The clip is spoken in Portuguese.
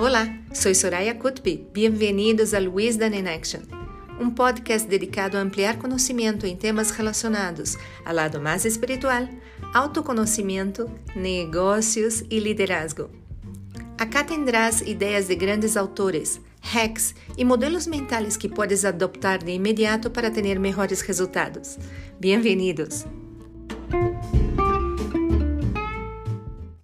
Olá, sou Soraya Kutbi. Bem-vindos ao Wisdom in Action, um podcast dedicado a ampliar conhecimento em temas relacionados ao lado mais espiritual, autoconhecimento, negócios e liderazgo. Acá tendrás ideias de grandes autores, hacks e modelos mentais que podes adoptar de imediato para ter melhores resultados. Bem-vindos!